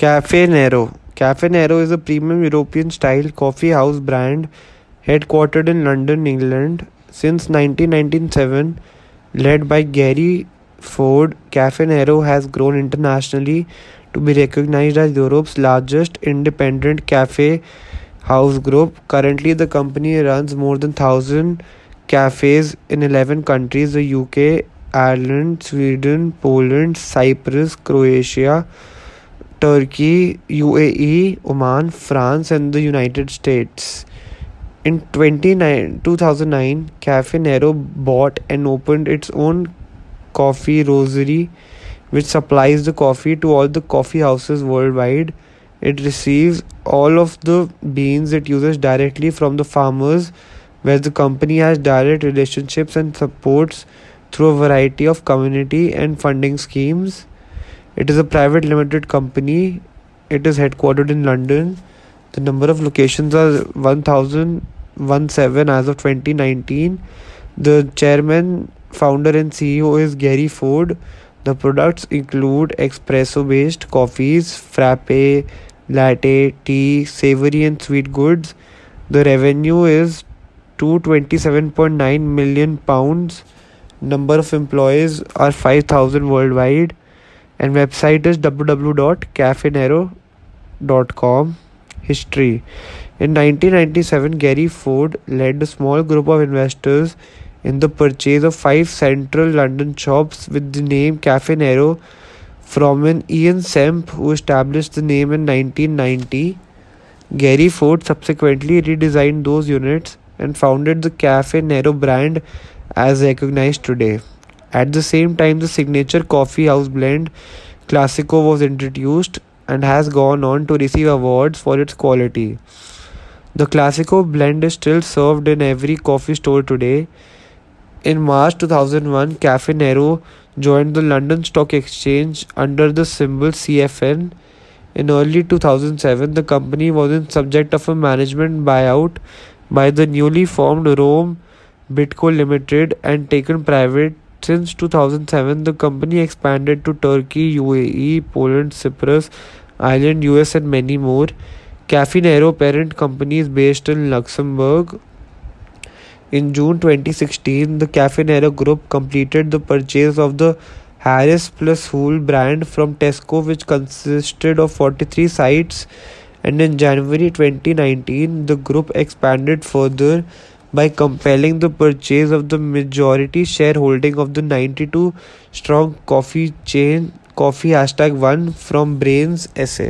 Caffè Nero. Caffè Nero is a premium European style coffee house brand headquartered in London, England. Since 1997, led by Gary Ford, Caffè Nero has grown internationally to be recognized as Europe's largest independent cafe house group. Currently, the company runs more than 1,000 cafes in 11 countries the UK, Ireland, Sweden, Poland, Cyprus, Croatia, Turkey, UAE, Oman, France, and the United States. In 2009, Cafe Nero bought and opened its own coffee roastery, which supplies the coffee to all the coffee houses worldwide. It receives all of the beans it uses directly from the farmers, where the company has direct relationships and supports through a variety of community and funding schemes. It is a private limited company. It is headquartered in London. The number of locations are 1017 as of 2019. The chairman, founder, and CEO is Gary Ford. The products include espresso based coffees, frappe, latte, tea, savory, and sweet goods. The revenue is 227.9 million pounds number of employees are 5000 worldwide and website is www.cafenero.com history. In 1997 gary ford led a small group of investors in the purchase of five central london shops with the name cafe nero from an ian semp who established the name in 1990 gary ford subsequently redesigned those units and founded the cafe nero brand as recognized today. At the same time, the signature coffee house blend Classico was introduced and has gone on to receive awards for its quality. The Classico blend is still served in every coffee store today. In March 2001, Cafe Nero joined the London Stock Exchange under the symbol CFN. In early 2007, the company was in subject of a management buyout by the newly formed Rome Bidco Limited and taken private since 2007 the company expanded to Turkey, UAE, Poland, Cyprus, Ireland, US and many more. Caffè Nero parent company is based in Luxembourg. In June 2016, the Caffè Nero group completed the purchase of the Harris plus Hoole brand from Tesco which consisted of 43 sites and in January 2019 the group expanded further by compelling the purchase of the majority shareholding of the 92 strong coffee chain coffee hashtag 1 from brains SA